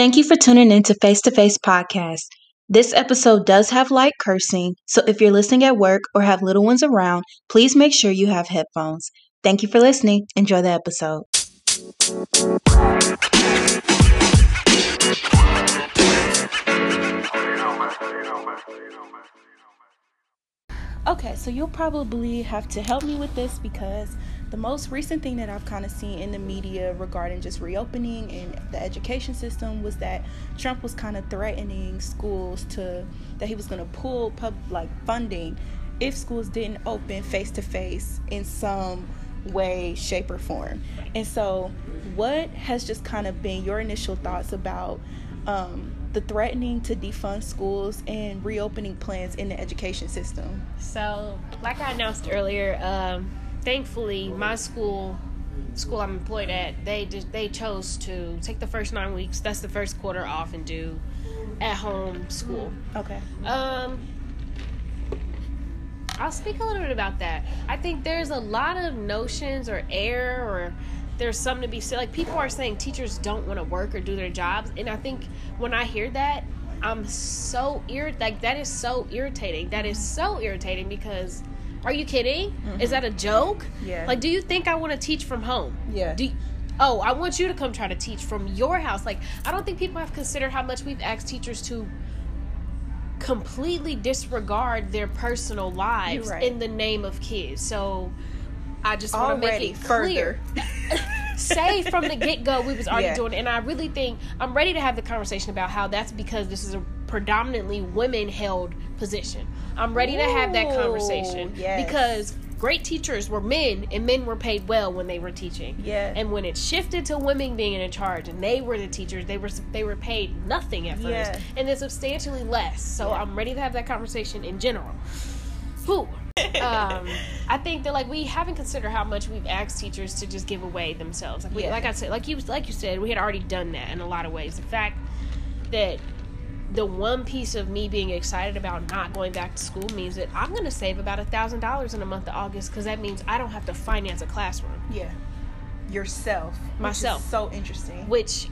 Thank you for tuning in to Face to Face Podcast. This episode does have light cursing, so if you're listening at work or have little ones around, please make sure you have headphones. Thank you for listening. Enjoy the episode. Okay, so you'll probably have to help me with this because the most recent thing that I've kind of seen in the media regarding just reopening and the education system was that Trump was kind of threatening schools to that he was going to pull pub like funding if schools didn't open face to face in some way, shape, or form. And so, what has just kind of been your initial thoughts about um, the threatening to defund schools and reopening plans in the education system? So, like I announced earlier, um, thankfully, my school, school I'm employed at, they just, they chose to take the first nine weeks. That's the first quarter off and do at home school. Okay. Um, I'll speak a little bit about that. I think there's a lot of notions or air or there's something to be said. Like people are saying teachers don't want to work or do their jobs, and I think when I hear that, I'm so irritated. Like that is so irritating. That is so irritating because, are you kidding? Mm-hmm. Is that a joke? Yeah. Like, do you think I want to teach from home? Yeah. Do you, oh, I want you to come try to teach from your house. Like, I don't think people have considered how much we've asked teachers to completely disregard their personal lives right. in the name of kids. So I just want to make it clear. Say from the get go, we was already Yeah. doing it, and I really think I'm ready to have the conversation about how that's because this is a predominantly women held position. I'm ready to have that conversation yes. because great teachers were men, and men were paid well when they were teaching. Yeah. And when it shifted to women being in charge, and they were the teachers, they were they were paid nothing at first, Yeah. and then substantially less. So Yeah. I'm ready to have that conversation in general. Whew. um, I think that like we haven't considered how much we've asked teachers to just give away themselves. Like, we, Yeah. like I said, like you like you said, we had already done that in a lot of ways. The fact that the one piece of me being excited about not going back to school means that I'm going to save about a thousand dollars in the month of August because that means I don't have to finance a classroom. Yeah. Yourself. Myself. so interesting. Which,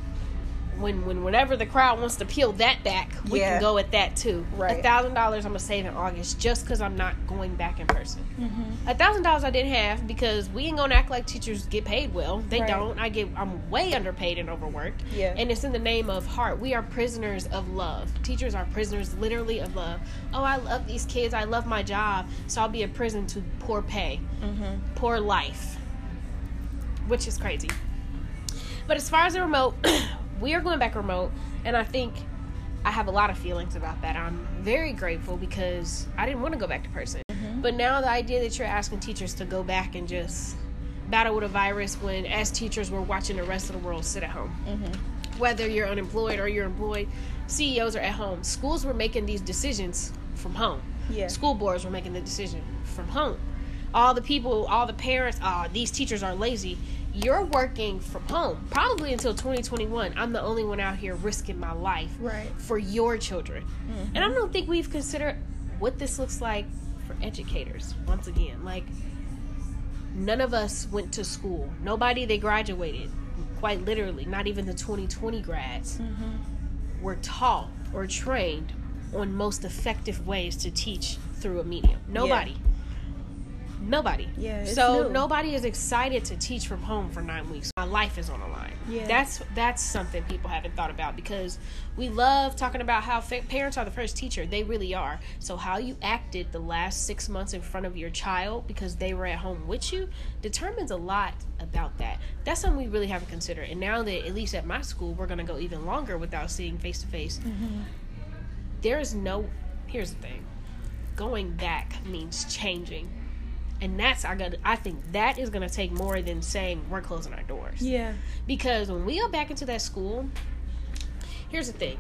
when when whenever the crowd wants to peel that back, we Yeah. can go at that too. Right. A thousand dollars I'm gonna save in August just because I'm not going back in person. Mm-hmm. A thousand dollars I didn't have because we ain't gonna act like teachers get paid well. They Right. don't. I get I'm way underpaid and overworked. Yeah. And it's in the name of heart. We are prisoners of love. Teachers are prisoners literally of love. Oh, I love these kids. I love my job. So I'll be a prison to poor pay, Mm-hmm. poor life, which is crazy. But as far as the remote, we are going back remote, and I think I have a lot of feelings about that. I'm very grateful because I didn't want to go back to person. But now the idea that you're asking teachers to go back and just battle with a virus when as teachers we're watching the rest of the world sit at home. Whether you're unemployed or you're employed, CEOs are at home. Schools were making these decisions from home. Yeah. School boards were making the decision from home. All the people, all the parents, ah, these teachers are lazy. You're working from home, probably until 2021. I'm the only one out here risking my life Right. for your children. Mm-hmm. And I don't think we've considered what this looks like for educators. Once again, like none of us went to school. Nobody they graduated, quite literally, not even the 2020 grads, mm-hmm. were taught or trained on most effective ways to teach through a medium. Nobody. Nobody. Yeah, so new. nobody is excited to teach from home for nine weeks. My life is on the line. Yeah. That's that's something people haven't thought about because we love talking about how fa- parents are the first teacher. They really are. So how you acted the last six months in front of your child because they were at home with you determines a lot about that. That's something we really haven't considered. And now that at least at my school we're gonna go even longer without seeing face to face. There is no. Here's the thing. Going back means changing. And that's I got I think that is gonna take more than saying we're closing our doors Yeah. because when we go back into that school, here's the thing.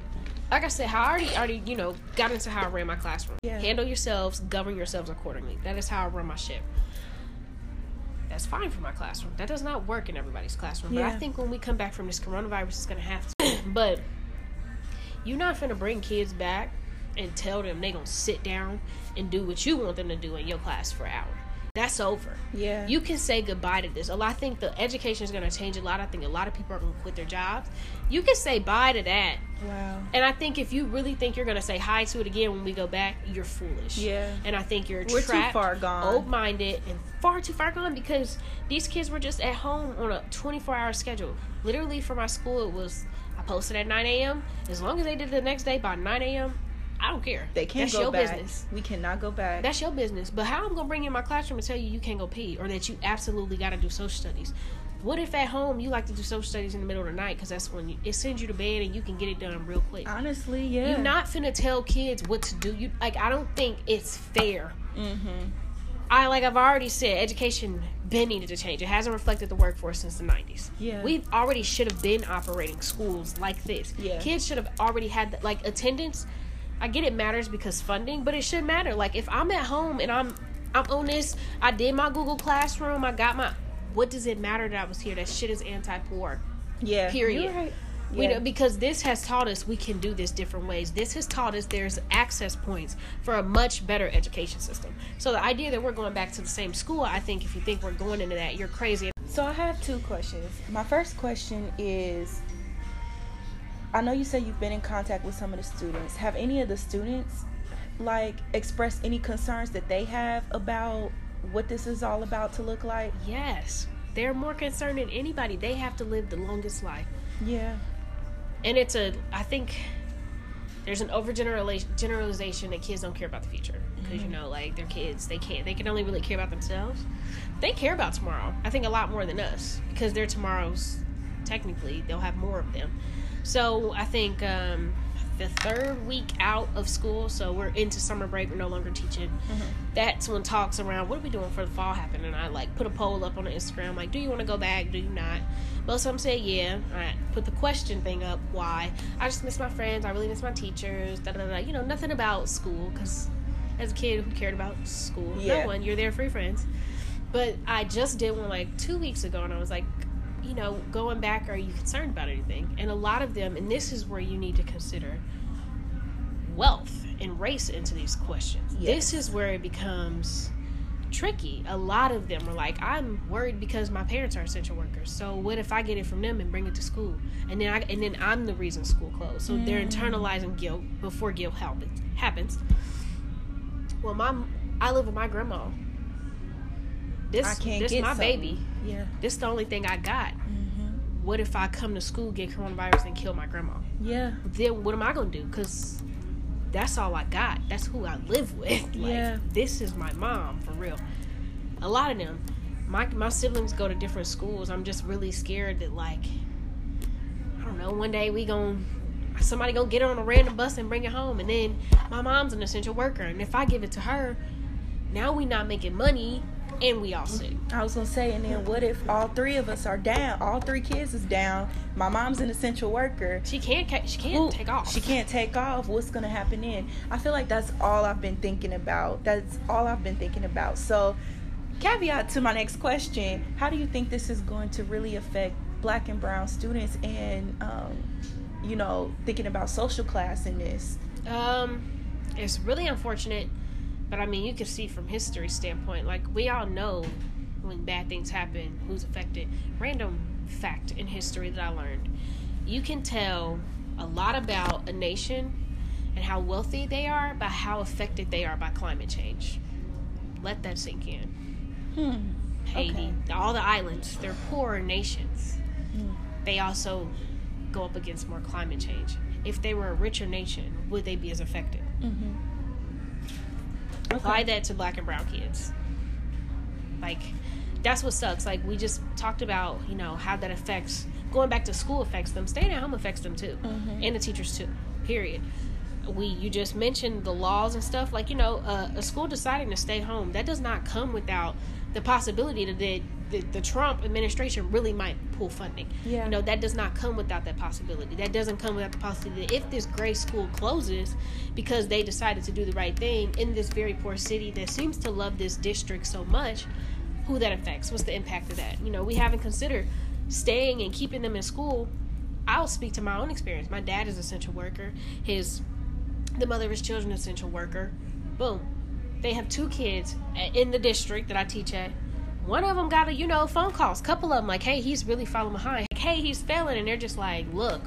Like I said, how I already already you know got into how I ran my classroom. Yeah. Handle yourselves, govern yourselves accordingly. That is how I run my ship. That's fine for my classroom. That does not work in everybody's classroom. But I think when we come back from this coronavirus, it's gonna have to. but you're not gonna bring kids back and tell them they gonna sit down and do what you want them to do in your class for an hour. That's over. Yeah. You can say goodbye to this. A lot I think the education is going to change a lot. I think a lot of people are going to quit their jobs. You can say bye to that. Wow. And I think if you really think you're going to say hi to it again when we go back, you're foolish. Yeah. And I think you're We're too far gone. old-minded, and far too far gone because these kids were just at home on a 24-hour schedule. Literally, for my school, it was I posted at 9 a.m. As long as they did it the next day by 9 a.m., I don't care. They can't That's go your back. business. We cannot go back. That's your business. But how I'm gonna bring in my classroom and tell you you can't go pee or that you absolutely got to do social studies? What if at home you like to do social studies in the middle of the night because that's when you, it sends you to bed and you can get it done real quick. Honestly, yeah. You're not finna tell kids what to do. You like I don't think it's fair. Mm-hmm. I like I've already said education been needed to change. It hasn't reflected the workforce since the 90s. Yeah. We already should have been operating schools like this. Yeah. Kids should have already had the, like attendance. I get it matters because funding, but it should matter. Like if I'm at home and I'm I'm on this, I did my Google Classroom, I got my what does it matter that I was here? That shit is anti-poor. Yeah. Period. You're right. We know, because this has taught us we can do this different ways. This has taught us there's access points for a much better education system. So the idea that we're going back to the same school, I think if you think we're going into that, you're crazy. So I have two questions. My first question is I know you say you've been in contact with some of the students. Have any of the students like expressed any concerns that they have about what this is all about to look like? Yes, they're more concerned than anybody. They have to live the longest life. Yeah. and it's a i think there's an overgeneralization generalization that kids don't care about the future because you mm-hmm. know like they're kids they can't they can only really care about themselves they care about tomorrow i think a lot more than us because they're tomorrow's technically they'll have more of them so i think um the third week out of school so we're into summer break we're no longer teaching. That's when talks around what are we doing for the fall happen and i like put a poll up on instagram like do you want to go back? Do you not? Most of them say yeah. I put the question thing up why? I just miss my friends i really miss my teachers da da da you know nothing about school because as a kid who cared about school? Yeah. no one you're there for your friends. But i just did one like two weeks ago and i was like you know going back are you concerned about anything? And a lot of them and this is where you need to consider wealth and race into these questions. Yes. this is where it becomes tricky. A lot of them are like i'm worried because my parents are essential workers so what if i get it from them and bring it to school? And then i and then i'm the reason school closed. So they're Mm. internalizing guilt before guilt happens happens. Well my i live with my grandma this I can't this get my something. baby Yeah. this is the only thing i got Mm-hmm. what if I come to school, get coronavirus, and kill my grandma? Yeah. Then what am I gonna do? Because that's all I got. That's who I live with. Like, Yeah. This is my mom for real. A lot of them. My my siblings go to different schools. I'm just really scared that like I don't know. One day we gonna somebody gonna get her on a random bus and bring it home, and then my mom's an essential worker, and if I give it to her, now we not making money, and we all sick. I was gonna say, and then what if all three of us are down? All three kids is down. My mom's an essential worker. She can't. She can't Who- take off. She can't take off. What's gonna happen then? I feel like that's all I've been thinking about. That's all I've been thinking about. So, caveat to my next question: How do you think this is going to really affect Black and Brown students, and um, you know, thinking about social class in this? Um, it's really unfortunate, but I mean, you can see from history standpoint, like we all know when bad things happen, who's affected. Random fact in history that I learned: you can tell a lot about a nation and how wealthy they are by how affected they are by climate change. Let that sink in. Hmm. Haiti, Okay. all the islands, they're poorer nations. Mm. They also go up against more climate change. If they were a richer nation, would they be as affected? Mm-hmm. Apply that to black and brown kids. Like that's what sucks. Like we just talked about you know how that affects going back to school affects them. Staying at home affects them too. Mhm. and the teachers too. Period. We you just mentioned the laws and stuff. Like you know uh, a school deciding to stay home that does not come without the possibility that the, the, the trump administration really might pull funding. Yeah. you know that does not come without that possibility. That doesn't come without the possibility that if this gray school closes because they decided to do the right thing in this very poor city that seems to love this district so much who that affects? What's the impact of that? You know we haven't considered staying and keeping them in school. I'll speak to my own experience. My dad is an essential worker. His the mother of his children essential worker. Boom they have two kids in the district that I teach at. One of them got a, you know, phone calls. Couple of them like, hey, he's really falling behind. Like, hey, he's failing. And they're just like, look,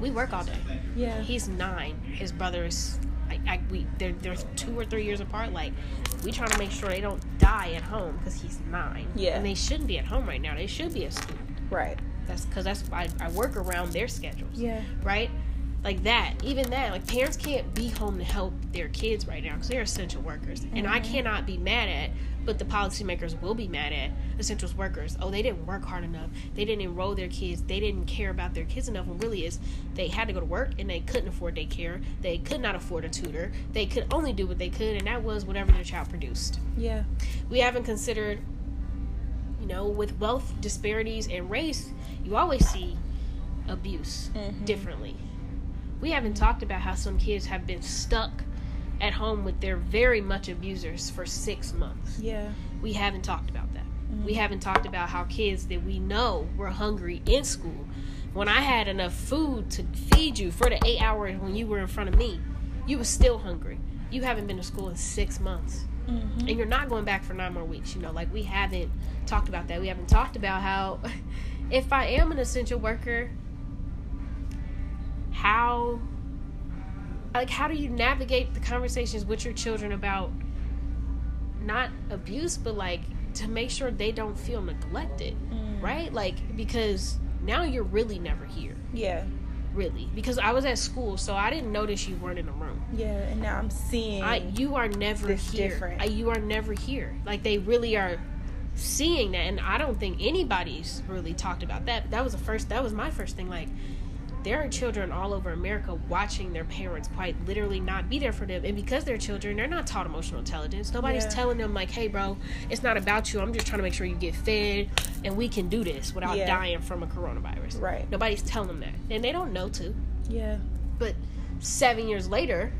we work all day. Yeah. He's nine. His brother is, I, I, we, they're, they're two or three years apart. Like, we trying to make sure they don't die at home because he's nine. Yeah. And they shouldn't be at home right now. They should be at school. Right. That's because that's I, I work around their schedules. Yeah. Right? Like that. Even that. Like parents can't be home to help their kids right now because they're essential workers. And I Mm-hmm. cannot be mad at, but the policymakers will be mad at essential workers. Oh, they didn't work hard enough. They didn't enroll their kids. They didn't care about their kids enough. and really is they had to go to work and they couldn't afford daycare. They could not afford a tutor. They could only do what they could, and that was whatever their child produced Yeah. we haven't considered you know with wealth disparities and race you always see abuse Mhm. differently we haven't talked about how some kids have been stuck at home with their very much abusers for six months Yeah. we haven't talked about that we haven't talked about how kids that we know were hungry in school when i had enough food to feed you for the eight hours when you were in front of me you were still hungry you haven't been to school in six months Mm-hmm. and you're not going back for nine more weeks. You know, like we haven't talked about that. We haven't talked about how, if I am an essential worker, how, like, how do you navigate the conversations with your children about not abuse, but like to make sure they don't feel neglected, Mm. right? Like, because now you're really never here, Yeah. really. Because I was at school, so I didn't notice you weren't in the room. Yeah. And now I'm seeing. I, you are never here. I, you are never here. Like they really are seeing that, and I don't think anybody's really talked about that. That was the first. That was my first thing. Like there are children all over America watching their parents quite literally not be there for them, and because they're children, they're not taught emotional intelligence. Nobody's Yeah. telling them like, "Hey, bro, it's not about you. I'm just trying to make sure you get fed, and we can do this without Yeah. dying from a coronavirus." Right. Nobody's telling them that, and they don't know to. yeah. But seven years later,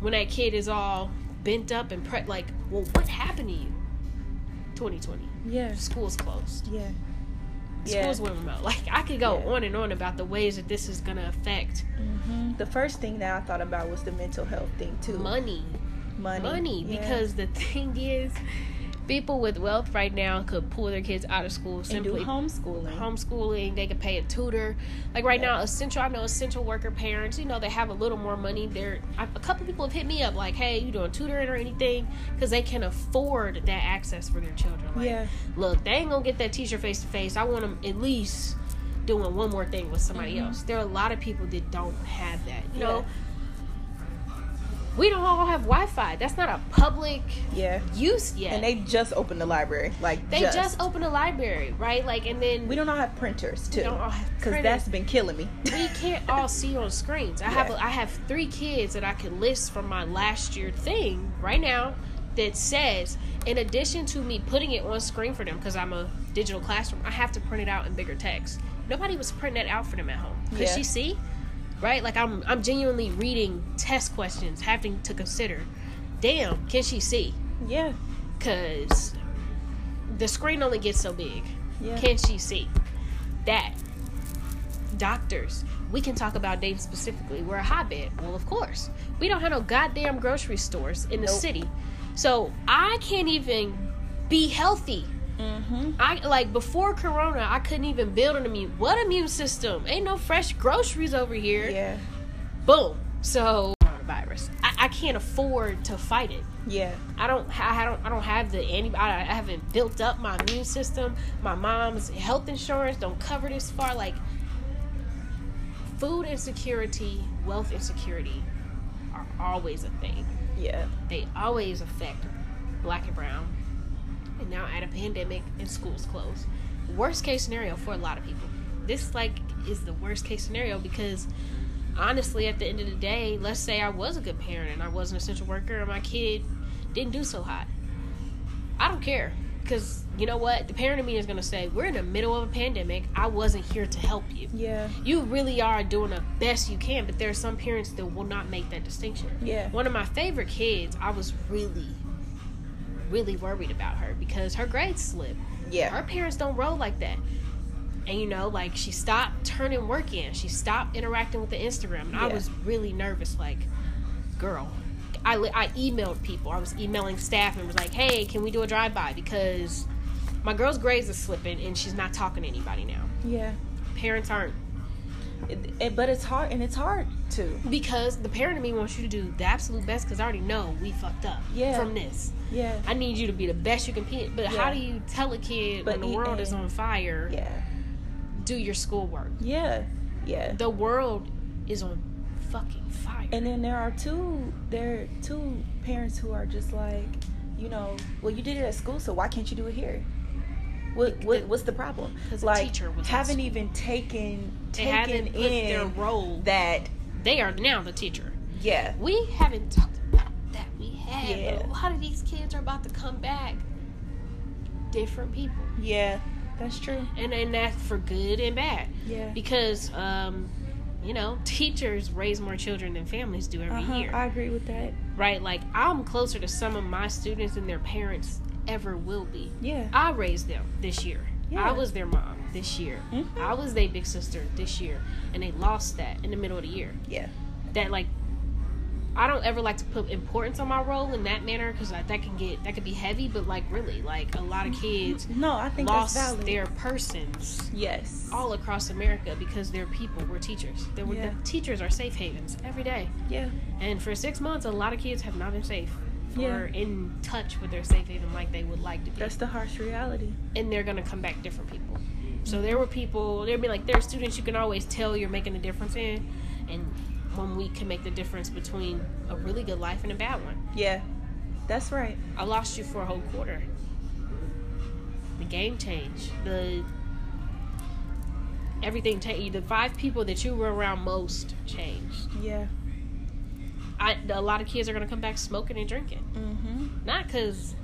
when that kid is all bent up and pre- like, well, what happened to you? 2020, Yeah. school's closed. Yeah. Yeah. Schools went remote. Like I could go Yeah. on and on about the ways that this is gonna affect hmm The first thing that I thought about was the mental health thing too. money, Money. money. Yeah. Because the thing is, people with wealth right now could pull their kids out of school and simply do homeschooling. homeschooling they could pay a tutor like right Yeah. now essential i know essential worker parents you know they have a little more money they're I, a couple people have hit me up like hey you doing tutoring or anything because they can afford that access for their children like Yeah. look they ain't gonna get that teacher face to face i want them at least doing one more thing with somebody Mhm. else there are a lot of people that don't have that you know Yeah. We don't all have wi-fi that's not a public Yeah. use yet And they just opened the library. Like they just. just opened a library right like and then We don't all have printers too. don't all have Because that's been killing me. we can't all see on screens. I have Yeah. a, I have three kids that I could list from my last year thing right now that says in addition to me putting it on screen for them because I'm a digital classroom, I have to print it out in bigger text. Nobody was printing that out for them at home. Could Yeah. she see? Right? Like I'm I'm genuinely reading test questions, having to consider. Damn, can she see? yeah. Cause the screen only gets so big. Yeah. Can she see? That doctors. We can talk about Dayton specifically. We're a hotbed. Well, of course. We don't have no goddamn grocery stores in the Nope. city. So I can't even be healthy. Mm-hmm. I like before Corona, I couldn't even build an immune. What immune system? Ain't no fresh groceries over here. Yeah. Boom. So coronavirus. I, I can't afford to fight it. Yeah. I don't. I don't. I don't have the. I, I haven't built up my immune system. My mom's health insurance don't cover this far. Like food insecurity, wealth insecurity, are always a thing. Yeah. They always affect black and brown. And now at a pandemic and schools closed. Worst case scenario for a lot of people. This like is the worst case scenario because honestly at the end of the day, let's say I was a good parent and I was an essential worker and my kid didn't do so hot. I don't care. Because you know what? The parent in me is gonna say, We're in the middle of a pandemic. I wasn't here to help you. Yeah. You really are doing the best you can, but there are some parents that will not make that distinction. Yeah. One of my favorite kids, I was really, really worried about her because her grades slipped. Yeah. Her parents don't roll like that. And you know, like she stopped turning work in. She stopped interacting with the Instagram. And I was really nervous, like, girl, I, I emailed people. I was emailing staff and was like, hey, can we do a drive by? Because my girl's grades are slipping and she's not talking to anybody now. Yeah. Parents aren't. It, it- but it's hard, and it's hard to. Because the parent in me wants you to do the absolute best because I already know we fucked up Yeah. from this. Yeah. I need you to be the best you can be. But how do you tell a kid But when the world is on fire, Yeah. do your schoolwork? Yeah. Yeah. The world is on fucking fire. And then there are two there are two parents who are just like, you know, well you did it at school, so why can't you do it here? What, what what's the problem? Like haven't even taken taken put their role. that They are now the teacher. yeah We haven't talked about that. We have. Yeah. A lot of these kids are about to come back different people. yeah that's true And and that's for good and bad. yeah Because um, you know, teachers raise more children than families do every uh-huh, year. I agree with that right? Like I'm closer to some of my students than their parents ever will be. yeah I raised them this year. Yeah. I was their mom this year. Mhm. I was their big sister this year, and they lost that in the middle of the year. yeah That like, I don't ever like to put importance on my role in that manner because that can get that could be heavy. But like really, like a lot of kids no I think lost their persons yes all across America because their people were teachers. There were Yeah. the teachers are safe havens every day. yeah And for six months, a lot of kids have not been safe Yeah. or in touch with their safe haven like they would like to be. that's the harsh reality and they're going to come back different people. So there were people, there'd be like, there are students you can always tell you're making a difference in. And one week can make the difference between a really good life and a bad one. yeah that's right I lost you for a whole quarter. The game changed. The everything changed. The five people that you were around most changed. yeah I, a lot of kids are gonna come back smoking and drinking, mm-hmm not because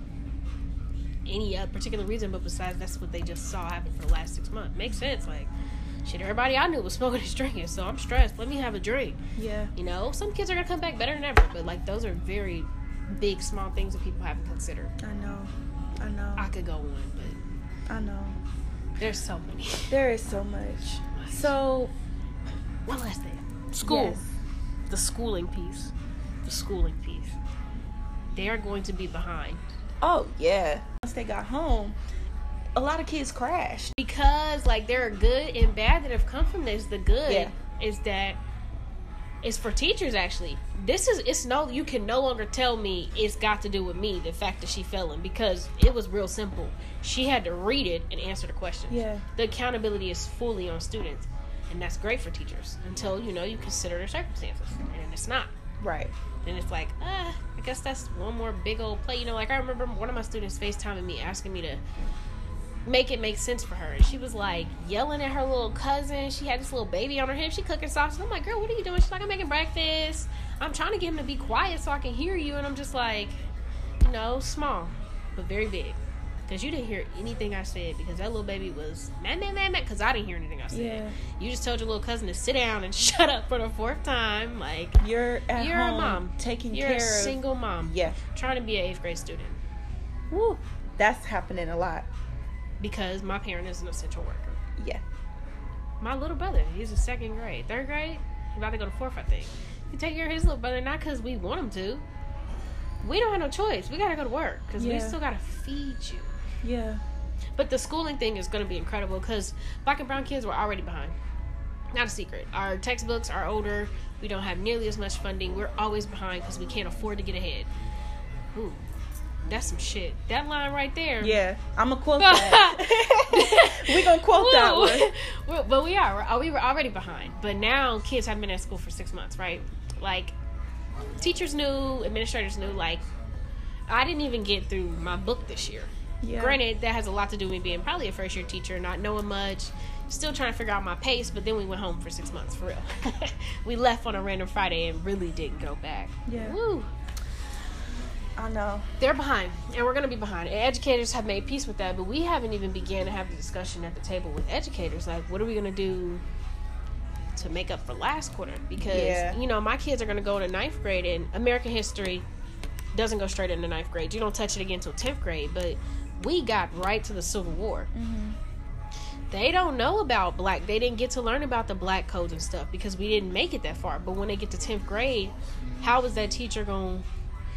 any uh, particular reason, but besides that's what they just saw happen for the last six months. Makes sense. Like, shit, everybody I knew was smoking and drinking, so I'm stressed. Let me have a drink. yeah You know, some kids are gonna come back better than ever, but like those are very big, small things that people haven't considered. I know I know I could go on, but I know there's so many. there is so much so One last thing. School. yes. The schooling piece. The schooling piece. They are going to be behind. Oh yeah. Once they got home, a lot of kids crashed. Because like there are good and bad that have come from this. The good Yeah. is that it's for teachers actually. This is it's no you can no longer tell me it's got to do with me, the fact that she fell in because it was real simple. She had to read it and answer the questions. Yeah. The accountability is fully on students. And that's great for teachers until you know you consider their circumstances. And it's not. Right. And it's like, ah, I guess that's one more big old play. You know, like I remember one of my students FaceTiming me asking me to make it make sense for her. And she was like yelling at her little cousin. She had this little baby on her hip. She cooking sausage. I'm like, girl, what are you doing? She's like, I'm making breakfast. I'm trying to get him to be quiet so I can hear you. And I'm just like, you know, small, but very big. Because you didn't hear anything I said because that little baby was mad, mad, mad, mad. Because I didn't hear anything I said. Yeah. You just told your little cousin to sit down and shut up for the fourth time. Like, You're at You're a mom. taking you're care a of single mom. Yeah. Trying to be an eighth grade student. Woo. That's happening a lot. Because my parent is an essential worker. Yeah. My little brother, he's in second grade. Third grade? He's about to go to fourth, I think. He take care of his little brother, not because we want him to. We don't have no choice. We gotta go to work because we still gotta feed you. Yeah. But the schooling thing is going to be incredible because black and brown kids were already behind. Not a secret. Our textbooks are older. We don't have nearly as much funding. We're always behind because we can't afford to get ahead. Ooh, that's some shit. That line right there. Yeah. I'm gonna quote that. we gonna quote that one. But we are. We're- We were already behind. But now kids have been at school for six months, right? Like, teachers knew, administrators knew. Like, I didn't even get through my book this year. Yeah. Granted, that has a lot to do with me being probably a first year teacher, not knowing much, still trying to figure out my pace. But then we went home for six months for real. we left on a random Friday and really didn't go back. Yeah. Woo. I know. They're behind, and we're going to be behind. And educators have made peace with that, but we haven't even began to have the discussion at the table with educators. Like, what are we going to do to make up for last quarter? Because Yeah. you know, my kids are going to go to ninth grade, and American history doesn't go straight into ninth grade. You don't touch it again until tenth grade. But we got right to the Civil War. Mm-hmm. They don't know about black. They didn't get to learn about the black codes and stuff because we didn't make it that far. But when they get to tenth grade, how is that teacher going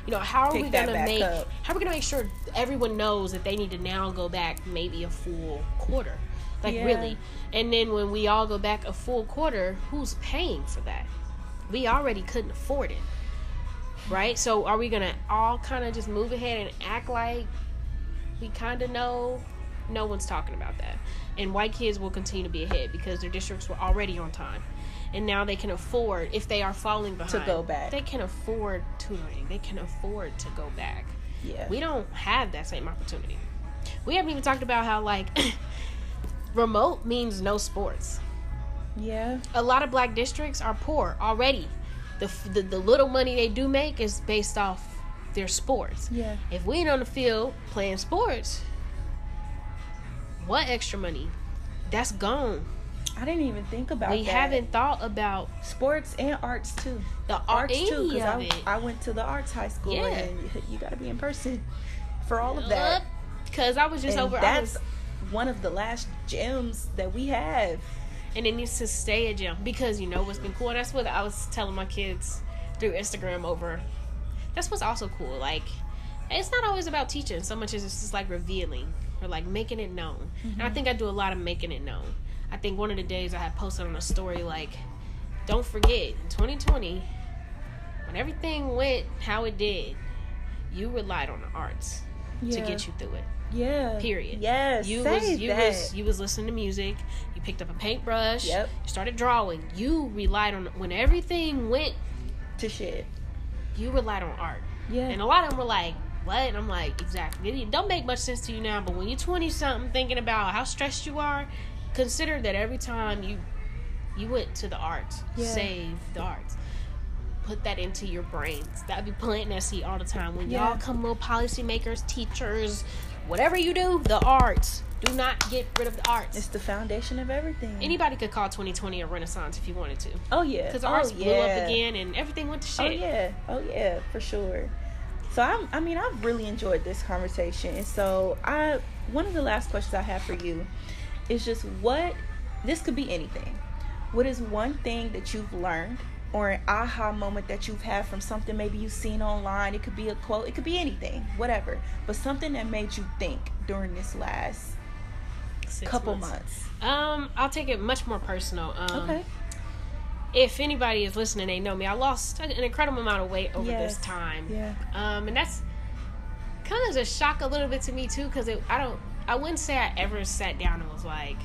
You know, how are Pick we gonna make up. how are we gonna make sure everyone knows that they need to now go back maybe a full quarter? Like Yeah. really. And then when we all go back a full quarter, who's paying for that? We already couldn't afford it. Right? So are we gonna all kind of just move ahead and act like we kind of know? No one's talking about that. And white kids will continue to be ahead because their districts were already on time. And now they can afford, if they are falling behind, to go back. They can afford tutoring. They can afford to go back. Yeah. We don't have that same opportunity. We haven't even talked about how, like, remote means no sports yeah. a lot of black districts are poor already. The, the the little money they do make is based off their sports. Yeah. If we ain't on the field playing sports, what extra money? That's gone. I didn't even think about we that. haven't thought about sports and arts too. the Arts too, because I, it. I went to the arts high school Yeah. and you, you got to be in person for all of that. Because I was just and over. That's was, one of the last gyms that we have. and it needs to stay a gym because you know what's been cool. That's what I was telling my kids through Instagram over. That's what's also cool. Like, it's not always about teaching so much as it's just like revealing or like making it known. And I mm-hmm. think I do a lot of making it known. I think one of the days I had posted on a story like, don't forget in 2020 when everything went how it did, you relied on the arts to get you through it. Yeah. Period. Yes. You was you that. was you was listening to music. You picked up a paintbrush. Yep. You started drawing. You relied on when everything went. to shit. You relied on art. Yeah. And a lot of them were like, "What?" And I'm like, "Exactly. It don't make much sense to you now, but when you're 20 something, thinking about how stressed you are, consider that every time you you went to the arts, Yeah. save the arts." Put that into your brains. That'd be planting that seed all the time. When Yeah. y'all come little policymakers, teachers, whatever you do, the arts. Do not get rid of the arts. it's the foundation of everything. Anybody could call 2020 a renaissance if you wanted to. oh yeah. Because oh, arts blew up again and everything went to oh, shit. Oh yeah, oh yeah, for sure. So I'm, I mean, I've really enjoyed this conversation, and so I, one of the last questions I have for you, is just what, this could be anything. What is one thing that you've learned, or an aha moment that you've had from something maybe you've seen online? It could be a quote, it could be anything, whatever, but something that made you think during this last Six couple months. Um, I'll take it much more personal. Um, Okay. If anybody is listening, they know me. I lost an incredible amount of weight over Yes. this time. Yeah. Um, and that's kind of a shock a little bit to me too, because I don't, I wouldn't say I ever sat down and was like,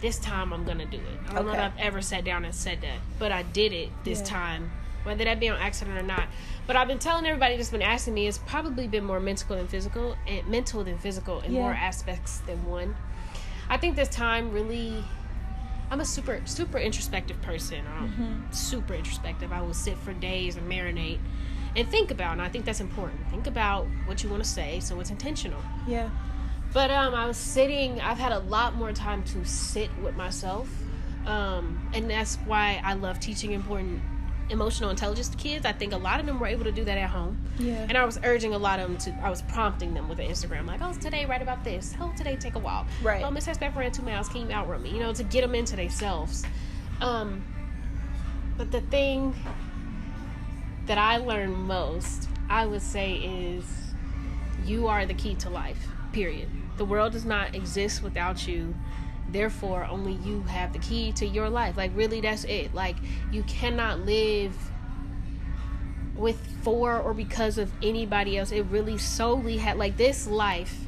"This time I'm gonna do it." I don't know if I've ever sat down and said that, but I did it this Yeah. time, whether that be on accident or not. But I've been telling everybody that's been asking me, it's probably been more mental than physical, and mental than physical, in Yeah. more aspects than one. I think this time really. I'm a super super introspective person. I'm Mm-hmm. super introspective. I will sit for days and marinate and think about. And I think that's important. Think about what you want to say, so it's intentional. Yeah. But um, I was sitting. I've had a lot more time to sit with myself, um, and that's why I love teaching important emotional intelligence to kids. I think a lot of them were able to do that at home. Yeah. And I was urging a lot of them to. I was prompting them with an Instagram, like, "Oh, today write about this. Oh, today take a walk. Right. Oh, Miss Hespeck ran two miles. Can you outrun me? You know, to get them into themselves. Um, but the thing that I learned most, I would say, is you are the key to life. Period. The world does not exist without you. Therefore, only you have the key to your life. Like, really, that's it. Like, you cannot live with for or because of anybody else. It really solely had like this life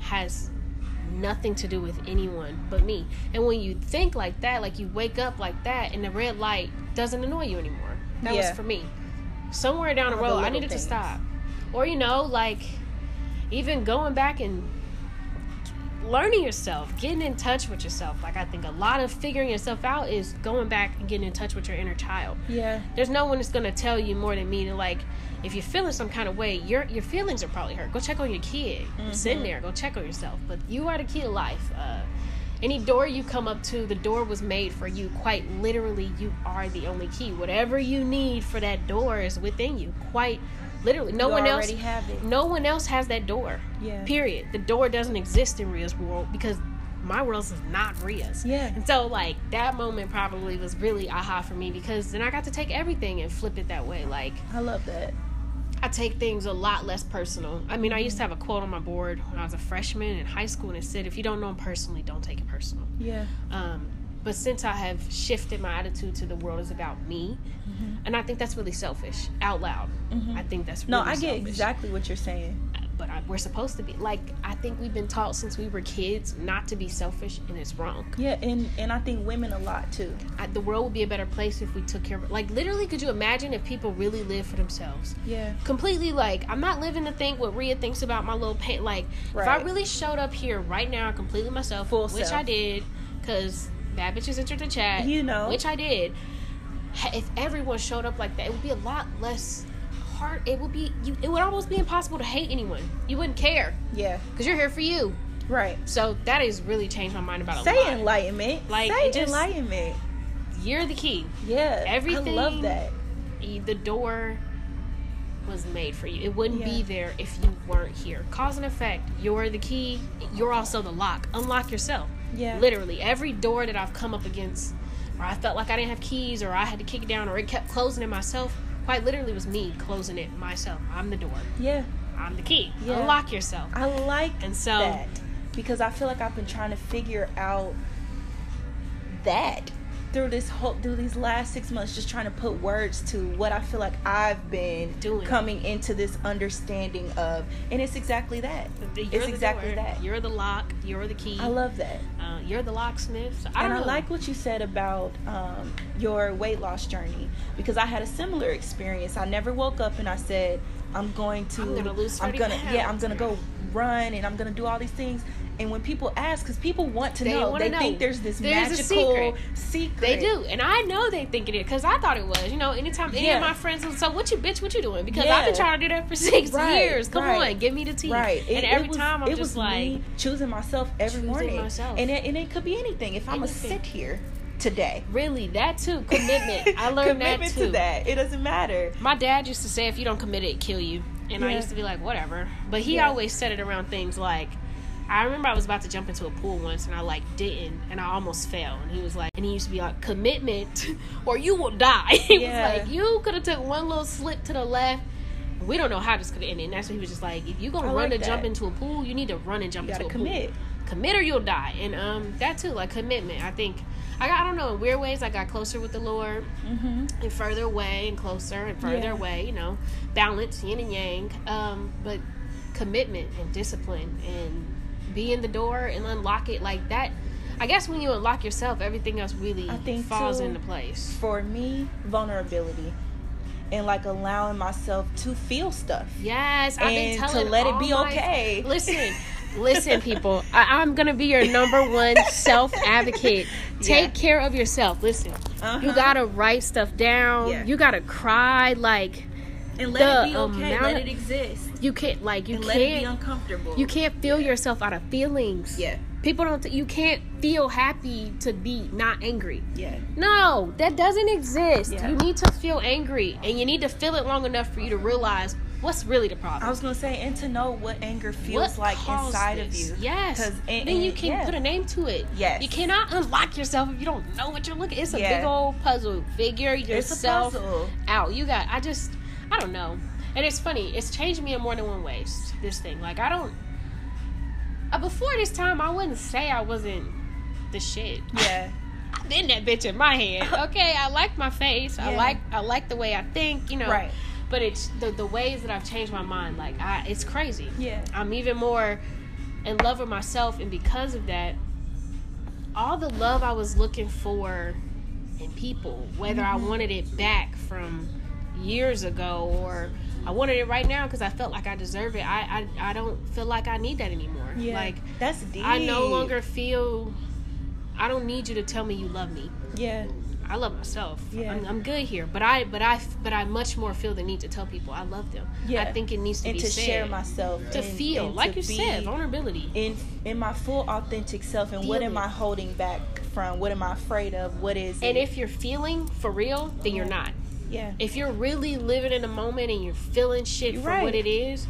has nothing to do with anyone but me. And when you think like that, like you wake up like that, and the red light doesn't annoy you anymore. That Yeah. was for me. Somewhere down the All the road, I needed things. to stop. Or you know, like even going back and learning yourself, getting in touch with yourself. Like I think a lot of figuring yourself out is going back and getting in touch with your inner child. Yeah. there's no one that's gonna tell you more than me to like if you're feeling some kind of way your your feelings are probably hurt. Go check on your kid. Mm-hmm. sit there. Go check on yourself. But you are the key to life. Uh, any door you come up to the door was made for you. Quite literally you are the only key. Whatever you need for that door is within you. Quite literally no You one else no one else has that door Yeah. period the door doesn't exist in Rhea's world because my world is not Rhea's Yeah. and so like that moment probably was really aha for me because then I got to take everything and flip it that way. Like I love that. I take things a lot less personal. I mean, I used to have a quote on my board when I was a freshman in high school, and it said, "If you don't know them personally, don't take it personal." Yeah. Um, but since I have shifted my attitude to the world is about me, Mm-hmm. and I think that's really selfish. Out loud, I think that's really No, I get exactly what you're saying. But I, we're supposed to be like I think we've been taught since we were kids not to be selfish, and it's wrong. Yeah, and and I think women a lot too. I, the world would be a better place if we took care of like literally. Could you imagine if people really lived for themselves? Yeah. completely like I'm not living to think what Rhea thinks about my little pain. Like if I really showed up here right now, completely myself, Full which self. I did, because bad bitches entered the chat, You know. which I did. If everyone showed up like that, it would be a lot less hard. It would be you. It would almost be impossible to hate anyone. You wouldn't care Yeah. because you're here for you. Right. So that has really changed my mind about a Say lot. enlightenment. Like, Say just- enlightenment. You're the key. Yeah. Everything. I love that. the door was made for you. It wouldn't be there if you weren't here. Cause and effect. You're the key. You're also the lock. Unlock yourself. Yeah. Literally, every door that I've come up against, or I felt like I didn't have keys, or I had to kick it down, or it kept closing it myself. Quite literally, was me closing it myself. I'm the door. Yeah. I'm the key. Yeah. Unlock yourself. I like And so- that because I feel like I've been trying to figure out that through this whole through these last six months, just trying to put words to what I feel like I've been Doing. coming into this understanding of, and it's exactly that. You're it's exactly door. that. You're the lock. You're the key. I love that. Uh, you're the locksmith. So, I and don't I like what you said about um, your weight loss journey because I had a similar experience. I never woke up and I said, "I'm going to, I'm gonna lose I'm gonna, yeah, I'm gonna go run and I'm gonna do all these things." And when people ask, because people want to They know, they know. think there's this There's magical secret. secret. They do, and I know they think it is because I thought it was. You know, anytime any Yeah. of my friends was so, "What you bitch? What you doing?" Because Yeah. I've been trying to do that for six Right, years. Come right. on, give me the tea. Right. and every it was- time I'm it just was like, me choosing myself every Choosing morning, myself. and it, and it could be anything. If I'm gonna sit here today, really that too commitment. I learned that commitment too. to that. It doesn't matter. My dad used to say, "If you don't commit it, kill you," and I used to be like, "Whatever." But he Yeah. always said it around things like. I remember I was about to jump into a pool once and I like didn't and I almost fell and he was like and he used to be like commitment or you will die. he Yeah. was like you could have took one little slip to the left. We don't know how this could have ended. And that's what he was just like if you're gonna run like to jump into a pool, you need to run and jump into a commit. pool. Commit or you'll die. And um that too like commitment. I think I got I don't know in weird ways I got closer with the Lord Mm-hmm. and further away and closer and further Yeah. away, you know, balance, yin and yang. Um, but commitment and discipline and be in the door and unlock it like that. I guess when you unlock yourself, everything else really I think, falls too, into place. for me, vulnerability and like allowing myself to feel stuff. Yes, I've been And to let it be my- okay. Listen, listen, people. I, I'm gonna be your number one self advocate. Take Yeah. care of yourself. Listen, Uh-huh. you gotta write stuff down. Yeah. You gotta cry. Like and the let it be okay. Let it exist. You can't. Like you and let it be can't. uncomfortable. You can't feel yourself out of feelings. Yeah. People don't. you can't feel happy to be not angry. Yeah. No, that doesn't exist. Yeah. You need to feel angry, and you need to feel it long enough for you to realize what's really the problem. I was gonna say, and to know what anger feels What like inside of you. Yes. 'Cause- and- then you can yeah. put a name to it. Yes. You cannot unlock yourself if you don't know what you're looking. It's a Yeah. big old puzzle. Figure yourself puzzle. out. You got. I just. I don't know. And it's funny. It's changed me in more than one ways. This thing. Like I don't. Uh, before this time, I wouldn't say I wasn't the shit. Yeah. I've been that bitch in my head. Okay, I like my face. yeah. I like I like the way I think. You know. Right. But it's the the ways that I've changed my mind. Like I, it's crazy. Yeah. I'm even more in love with myself, and because of that, all the love I was looking for in people, whether Mm-hmm. I wanted it back from years ago or I wanted it right now because I felt like I deserve it. I, I I don't feel like I need that anymore. Yeah. Like that's deep. I no longer feel. I don't need you to tell me you love me. Yeah. I love myself. Yeah. I'm, I'm good here, but I, but I, but I much more feel the need to tell people I love them. Yeah. I think it needs to and be to said. share myself. to and- feel, and like to you said, vulnerability. in in my full authentic self and what Feel am it. I holding back from? What am I afraid of? What is And it? if you're feeling for real, then you're not. Yeah. If you're really living in the moment and you're feeling shit You're for right. what it is,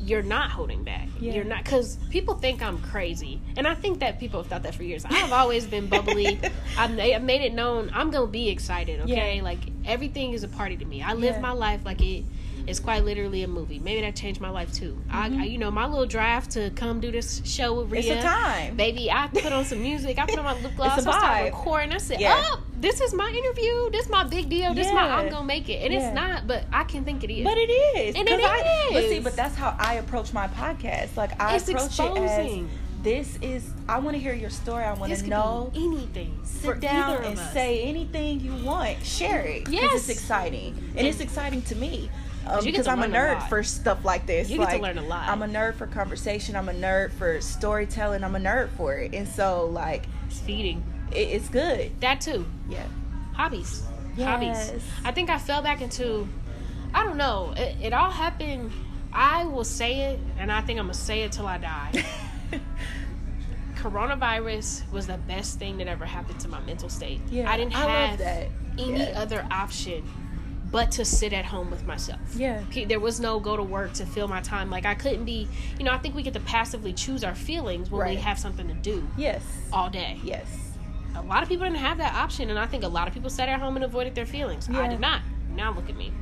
you're not holding back. Yeah. You're not because people think I'm crazy, and I think that people have thought that for years. I've always been bubbly. I've, I've made it known I'm gonna be excited. Okay, Yeah. like Everything is a party to me. I live Yeah. my life like it is quite literally a movie. Maybe that changed my life too. I, I, you know, my little drive to come do this show with Rhea. Mm-hmm. It's a time. Baby, I put on some music. I put on my lip gloss. I started recording. I said, Yeah. "Oh, this is my interview. This is my big deal. This is my I'm gonna make it." And Yeah. it's not, but I can think it is. But it is. And it I, But see, but that's how I approach my podcast. Like I It's approach exposing. it as this is I want to hear your story. I want to know. anything. Sit down and say anything you want. Share it. Yes. it's exciting, and it's exciting to me. Um, because to I'm a learn a nerd for stuff like this. You get to learn a lot. I'm a nerd for conversation. I'm a nerd for storytelling. I'm a nerd for it, and so like It's feeding. it, it's good. That too. Yeah. hobbies Yes. hobbies i think i fell back into i don't know it, it all happened i will say it and i think i'm gonna say it till i die coronavirus was the best thing that ever happened to my mental state Yeah, i didn't I love have that. any Yeah. other option but to sit at home with myself Yeah. There was no go to work to fill my time like i couldn't be you know i think we get to passively choose our feelings when we have something to do yes. all day Yes. a lot of people didn't have that option, and I think a lot of people sat at home and avoided their feelings. I did not. Now look at me,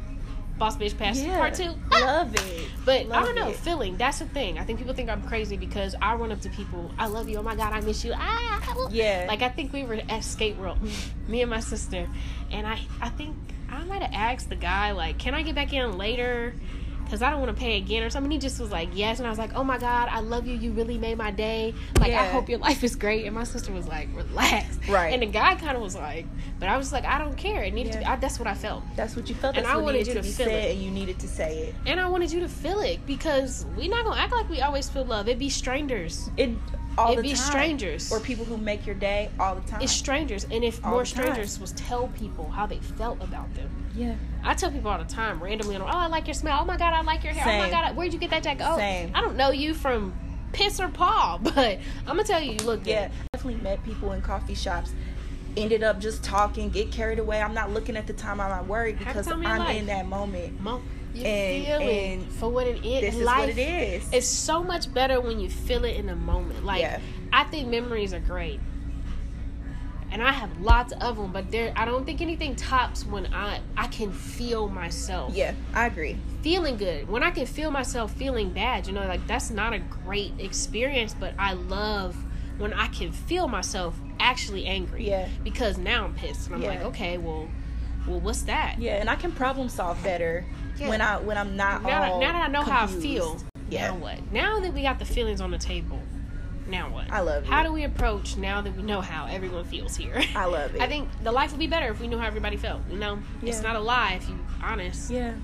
boss bitch past Yeah. part two. Love it. But I don't know, it. feeling that's the thing. I think people think I'm crazy because I run up to people. I love you. Oh my god, I miss you. Ah, Yeah. Like I think we were at skate world, me and my sister, and I I think I might have asked the guy like, can I get back in later? Cause I don't want to pay again or something. He just was like, yes, and I was like, oh my god, I love you. You really made my day. Like I hope your life is great. And my sister was like, relax. Right. And the guy kind of was like, but I was like, I don't care. It needed to be. I, that's what I felt. That's what you felt. And I wanted you to to be feel it. and you needed to say it. And I wanted you to feel it because we're not gonna act like we always feel love. It'd be strangers. It all It the be time. strangers. or people who make your day all the time. It's strangers. And if All more time. strangers was tell people how they felt about them. yeah. I tell people all the time, randomly, oh, I like your smell. Oh my god, I like your hair. Same. Oh my god, where'd you get that jacket? Oh, Same. I don't know you from piss or paw, but I'm gonna tell you, you look good. Yeah, definitely met people in coffee shops. Ended up just talking, get carried away. I'm not looking at the time. I'm not worried because time of your I'm in that moment. Mo- you And- feel it and for what it is. This is Life what it is. It's so much better when you feel it in the moment. Like Yeah. I think memories are great, and I have lots of them. But there, I don't think anything tops when I I can feel myself yeah, I agree. feeling good. When I can feel myself feeling bad, you know, like that's not a great experience. But I love when I can feel myself actually angry. Yeah. Because now I'm pissed, and I'm Yeah. like, okay, well, well, what's that? Yeah, and I can problem solve better Yeah. when I when I'm not now, that, now that I know how I feel, Yeah. now what? Now that we got the feelings on the table, now what? I love it. How do we approach now that we know how everyone feels here? I love it. I think the life would be better if we knew how everybody felt. You know, it's not a lie if you honest. Yeah,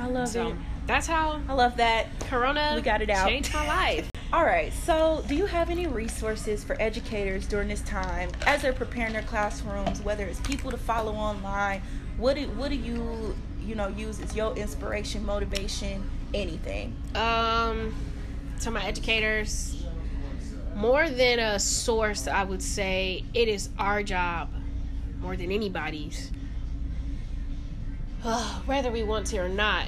I love So it. that's how I love that. Corona We got it out. changed my life. All right. So, do you have any resources for educators during this time as they're preparing their classrooms? Whether it's people to follow online, what do what do you you know use as your inspiration, motivation, anything? Um, to my educators, more than a source, I would say it is our job, more than anybody's, whether we want to or not,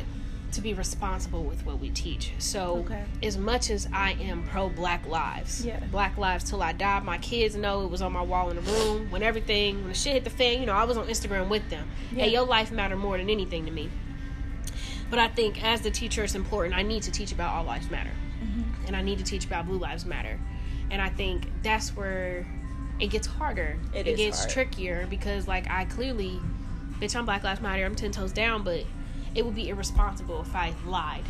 to be responsible with what we teach. So, Okay. as much as I am pro Black Lives, Yeah. Black Lives till I die, my kids know it was on my wall in the room. When everything, when the shit hit the fan, you know, I was on Instagram with them. Hey, Yeah. your life matter more than anything to me. But I think as the teacher, it's important. I need to teach about all lives matter, Mm-hmm. and I need to teach about blue lives matter. And I think that's where it gets harder. It it gets hard. trickier because, like, I clearly, bitch, I'm Black Lives Matter. I'm ten toes down, but it would be irresponsible if I lied,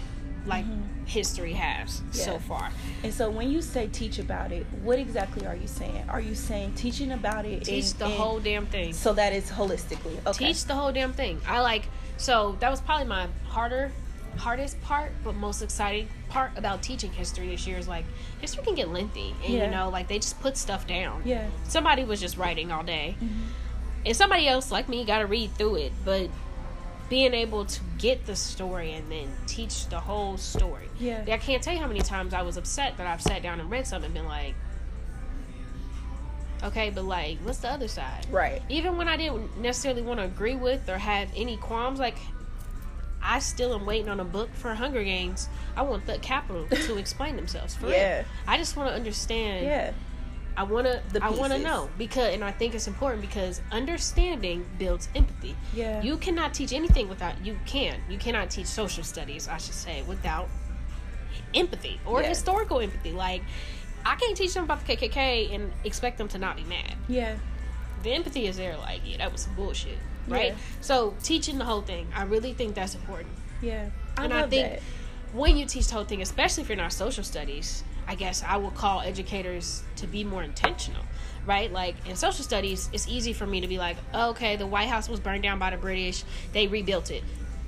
like history has so Mm-hmm. Far. And so, when you say teach about it, what exactly are you saying? Are you saying teaching about it? Teach in- the in- whole damn thing. so that it's holistically okay. teach the whole damn thing. I like so that was probably my harder hardest part but most exciting part about teaching history this year is like history can get lengthy and Yeah. you know like they just put stuff down Yeah. Mm-hmm. somebody was just writing all day and somebody else like me got to read through it but being able to get the story and then teach the whole story Yeah. i can't tell you how many times i was upset that i've sat down and read something and been like okay but like what's the other side Right. even when I didn't necessarily want to agree with or have any qualms, like I still am waiting on a book for Hunger Games. I want the Capitol to explain themselves. For Yeah. real. I just want to understand Yeah. I want to The I want to know because and I think it's important because understanding builds empathy. Yeah. You cannot teach anything without you can. You cannot teach social studies, I should say, without empathy or Yeah. historical empathy. Like I can't teach them about the KKK and expect them to not be mad. Yeah. The empathy is there like, yeah, that was some bullshit. Right? Yeah. So, teaching the whole thing, I really think that's important. Yeah. I and love I think that. when you teach the whole thing, especially if you're not social studies, I guess I would call educators to be more intentional, right? Like in social studies, it's easy for me to be like, oh, okay, the White House was burned down by the British, they rebuilt it.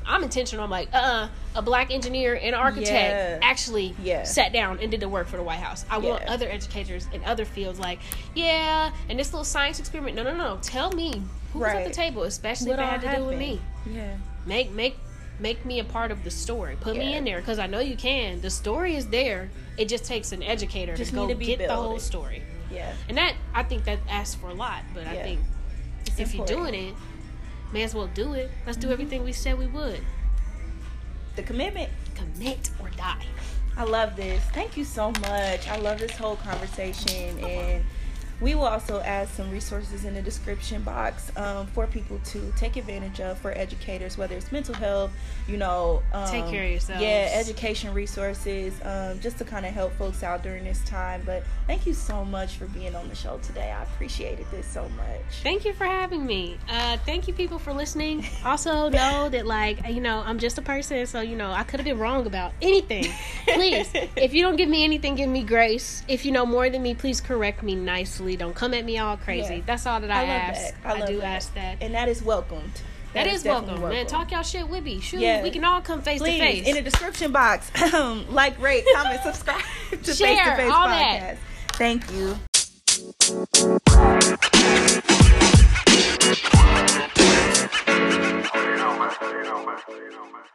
I'm intentional. I'm like, uh, a black engineer and architect Yeah. actually Yeah. sat down and did the work for the White House. I want other educators in other fields, like, yeah, and this little science experiment. No, no, no. Tell me who was at the table, especially What if it had to do with me Yeah. make make make me a part of the story. Put me in there because i know you can. The story is there. It just takes an educator Just to go to get the whole story. Yeah. and that i think that asks for a lot but i think It's if you're doing it may as well do it. Let's Mm-hmm. do everything we said we would. The commitment. commit or die. I love this. Thank you so much. I love this whole conversation, and we will also add some resources in the description box um, for people to take advantage of for educators, whether it's mental health, you know, um, Take care of yourself. Yeah, education resources, um, just to kind of help folks out during this time. But thank you so much for being on the show today. I appreciated this so much. thank you for having me uh thank you people for listening also know that like you know i'm just a person so you know i could have been wrong about anything please if you don't give me anything give me grace if you know more than me please correct me nicely don't come at me all crazy Yeah. that's all that i, I love ask that. I love do that. ask that and that is welcomed. that is definitely welcome, man talk y'all shit with me shoot Yeah. we can all come face Please, to face in the description box, um, like, rate, comment, subscribe to Face to Face Podcast. that. Thank you. You know, man. You know, man. You know, man.